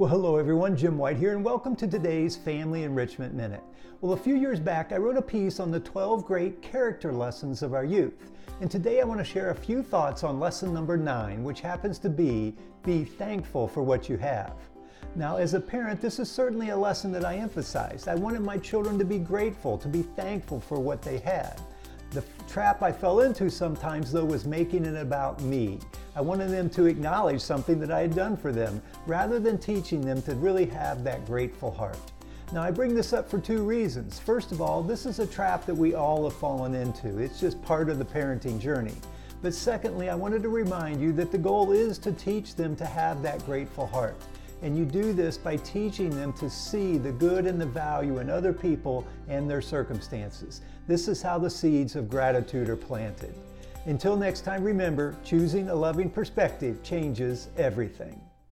Well, hello everyone, Jim White here, and welcome to today's Family Enrichment Minute. Well, a few years back, I wrote a piece on the 12 great character lessons of our youth. And today I want to share a few thoughts on lesson number nine, which happens to be be thankful for what you have. Now, as a parent, this is certainly a lesson that I emphasized. I wanted my children to be grateful, to be thankful for what they had. The trap I fell into sometimes, though, was making it about me. I wanted them to acknowledge something that I had done for them, rather than teaching them to really have that grateful heart. Now, I bring this up for two reasons. First of all, this is a trap that we all have fallen into. It's just part of the parenting journey. But secondly, I wanted to remind you that the goal is to teach them to have that grateful heart. And you do this by teaching them to see the good and the value in other people and their circumstances. This is how the seeds of gratitude are planted. Until next time, remember choosing a loving perspective changes everything.